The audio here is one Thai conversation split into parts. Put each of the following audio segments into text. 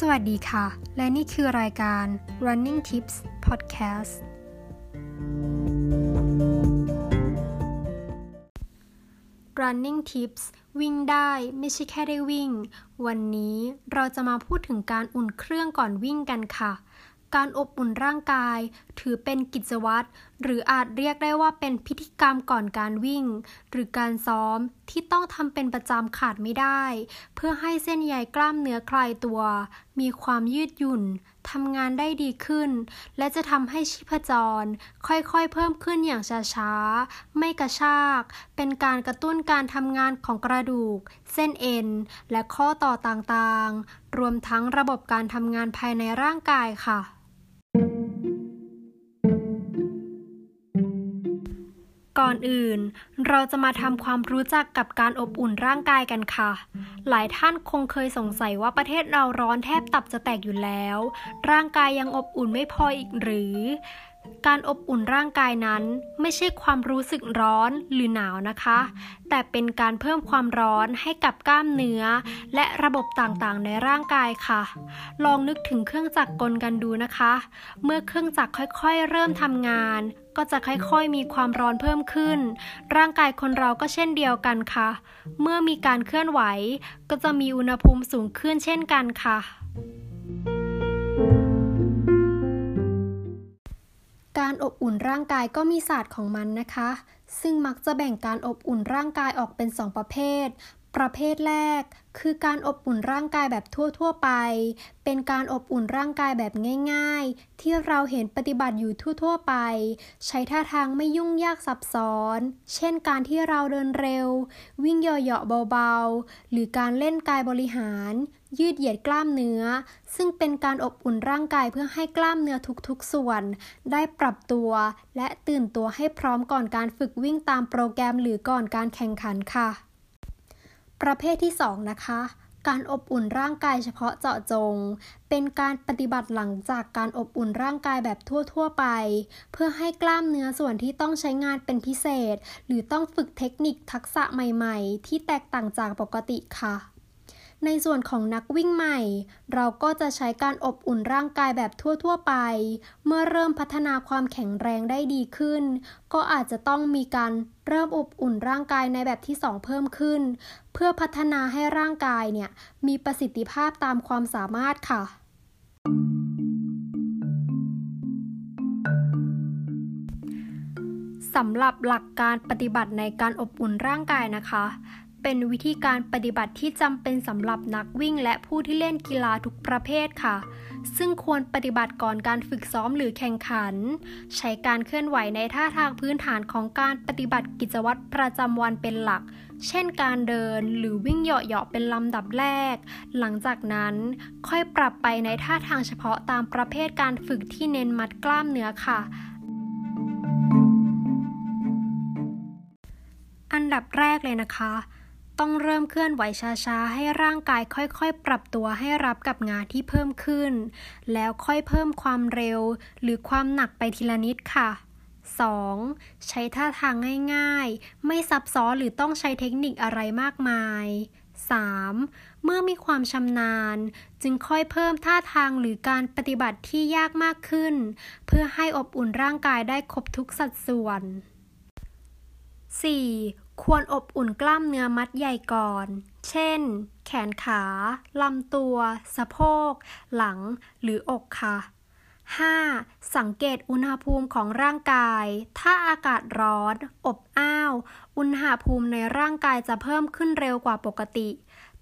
สวัสดีค่ะ และนี่คือรายการ Running Tips Podcast Running Tips วิ่งได้ไม่ใช่แค่ได้วิ่ง วันนี้เราจะมาพูดถึงการอุ่นเครื่องก่อนวิ่งกันค่ะ การอบอุ่นร่างกายถือเป็นกิจวัตรหรืออาจเรียกได้ว่าเป็นพิธีกรรมก่อนการวิ่ง หรือการซ้อมที่ต้องทำเป็นประจำขาดไม่ได้ เพื่อให้เส้นใยกล้ามเนื้อคลายตัว มีความยืดหยุ่นทำงานได้ดีขึ้น และจะทำให้ชีพจร ค่อยๆเพิ่มขึ้นอย่างช้าๆ ไม่กระชาก เป็นการกระตุ้นการทำงานของกระดูก เส้นเอ็น และข้อต่อต่างๆ รวมทั้งระบบการทำงานภายในร่างกายค่ะ ก่อนอื่น เราจะมาทำความรู้จักกับการอบอุ่นร่างกายกันค่ะ หลายท่านคงเคยสงสัยว่าประเทศเราร้อนแทบตับจะแตกอยู่แล้ว ร่างกายยังอบอุ่นไม่พออีกหรือ การอบอุ่นร่างกายนั้นไม่ใช่ความรู้สึกร้อนหรือหนาวนะคะ แต่เป็นการเพิ่มความร้อนให้กับกล้ามเนื้อ และระบบต่างๆ ในร่างกายค่ะ ลองนึกถึงเครื่องจักรกลกันดูนะคะ เมื่อเครื่องจักรค่อยๆ เริ่มทำงาน ก็จะค่อยๆ มีความร้อนเพิ่มขึ้น ร่างกายคนเราก็เช่นเดียวกันค่ะ เมื่อมีการเคลื่อนไหว ก็จะมีอุณหภูมิสูงขึ้นเช่นกันค่ะ การอบอุ่นร่างกายก็มีศาสตร์ของมันนะคะ ซึ่งมักจะแบ่งการอบอุ่นร่างกายออกเป็น 2 ประเภท ประเภทแรก คือการอบอุ่นร่างกายแบบทั่ว ๆ ไป เป็นการอบอุ่นร่างกายแบบง่าย ๆ ที่เราเห็นปฏิบัติอยู่ทั่ว ๆ ไป ใช้ท่าทางไม่ยุ่งยากซับซ้อน เช่นการที่เราเดินเร็ว วิ่งเหยาะๆเบา ๆ หรือการเล่นกายบริหาร ยืดเหยียดกล้ามเนื้อ ซึ่งเป็นการอบอุ่นร่างกายเพื่อให้กล้ามเนื้อทุกๆส่วน ได้ปรับตัว และตื่นตัวให้พร้อมก่อนการฝึกวิ่งตามโปรแกรมหรือก่อนการแข่งขันค่ะ ประเภทที่ 2 นะคะการอบอุ่นร่างกายเฉพาะเจาะจง เป็นการปฏิบัติหลังจากการอบอุ่นร่างกายแบบทั่ว ๆ ไป เพื่อให้กล้ามเนื้อส่วนที่ต้องใช้งานเป็นพิเศษ หรือต้องฝึกเทคนิคทักษะใหม่ ๆ ที่แตกต่างจากปกติค่ะ ในส่วนของนักวิ่งใหม่ เราก็จะใช้การอบอุ่นร่างกายแบบทั่ว ๆ ไป เมื่อเริ่มพัฒนาความแข็งแรงได้ดีขึ้น ก็อาจจะต้องมีการเริ่มอบอุ่นร่างกายในแบบที่ 2 เพิ่มขึ้น เพื่อพัฒนาให้ร่างกายเนี่ยมีประสิทธิภาพตามความสามารถค่ะสำหรับหลักการปฏิบัติในการอบอุ่นร่างกายนะคะ เป็นวิธีการปฏิบัติที่จำเป็นสำหรับนักวิ่งและผู้ที่เล่นกีฬาทุกประเภทค่ะ ซึ่งควรปฏิบัติก่อนการฝึกซ้อมหรือแข่งขัน ใช้การเคลื่อนไหวในท่าทางพื้นฐานของการปฏิบัติกิจวัตรประจำวันเป็นหลัก เช่นการเดินหรือวิ่งเหยาะๆเป็นลำดับแรก หลังจากนั้นค่อยปรับไปในท่าทางเฉพาะตามประเภทการฝึกที่เน้นมัดกล้ามเนื้อค่ะอันดับแรกเลยนะคะ ต้องเริ่มเคลื่อนไหวช้าๆ ให้ร่างกายค่อยๆ ปรับตัวให้รับกับงานที่เพิ่มขึ้น แล้วค่อยเพิ่มความเร็ว หรือความหนักไปทีละนิดค่ะ 2. ใช้ท่าทางง่ายๆ ไม่ซับซ้อนหรือต้องใช้เทคนิคอะไรมากมาย 3. เมื่อมีความชำนาญ จึงค่อยเพิ่มท่าทางหรือการปฏิบัติที่ยากมากขึ้น เพื่อให้อบอุ่นร่างกายได้ครบทุกสัดส่วน 4. ควรอบอุ่นกล้ามเนื้อมัดใหญ่ก่อน เช่น แขนขา ลำตัว สะโพก หลัง หรือ อกค่ะ 5. สังเกตอุณหภูมิของร่างกาย ถ้าอากาศร้อน อบอ้าว อุณหภูมิในร่างกายจะเพิ่มขึ้นเร็วกว่าปกติ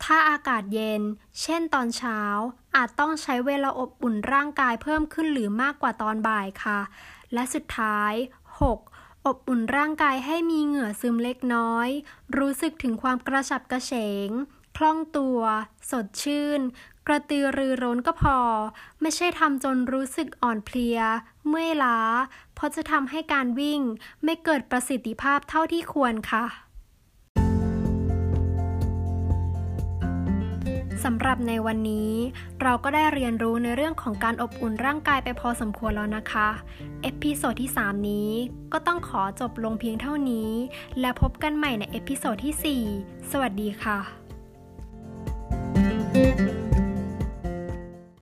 ถ้าอากาศเย็น เช่นตอนเช้า อาจต้องใช้เวลาอบอุ่นร่างกายเพิ่มขึ้นหรือมากกว่าตอนบ่ายค่ะ และสุดท้าย 6. อบอุ่นร่างกายให้มีเหงื่อซึมเล็กน้อย รู้สึกถึงความกระฉับกระเฉง คล่องตัว สดชื่น กระตือรือร้นก็พอ ไม่ใช่ทำจนรู้สึกอ่อนเพลีย เมื่อยล้า เพราะจะทำให้การวิ่งไม่เกิดประสิทธิภาพเท่าที่ควรค่ะ สำหรับในวันนี้ เราก็ได้เรียนรู้ในเรื่องของการอบอุ่นร่างกายไปพอสมควรแล้วนะคะ episode ที่ 3 นี้ก็ต้องขอจบลงเพียงเท่านี้ และพบกันใหม่ใน episode ที่ 4 สวัสดีค่ะ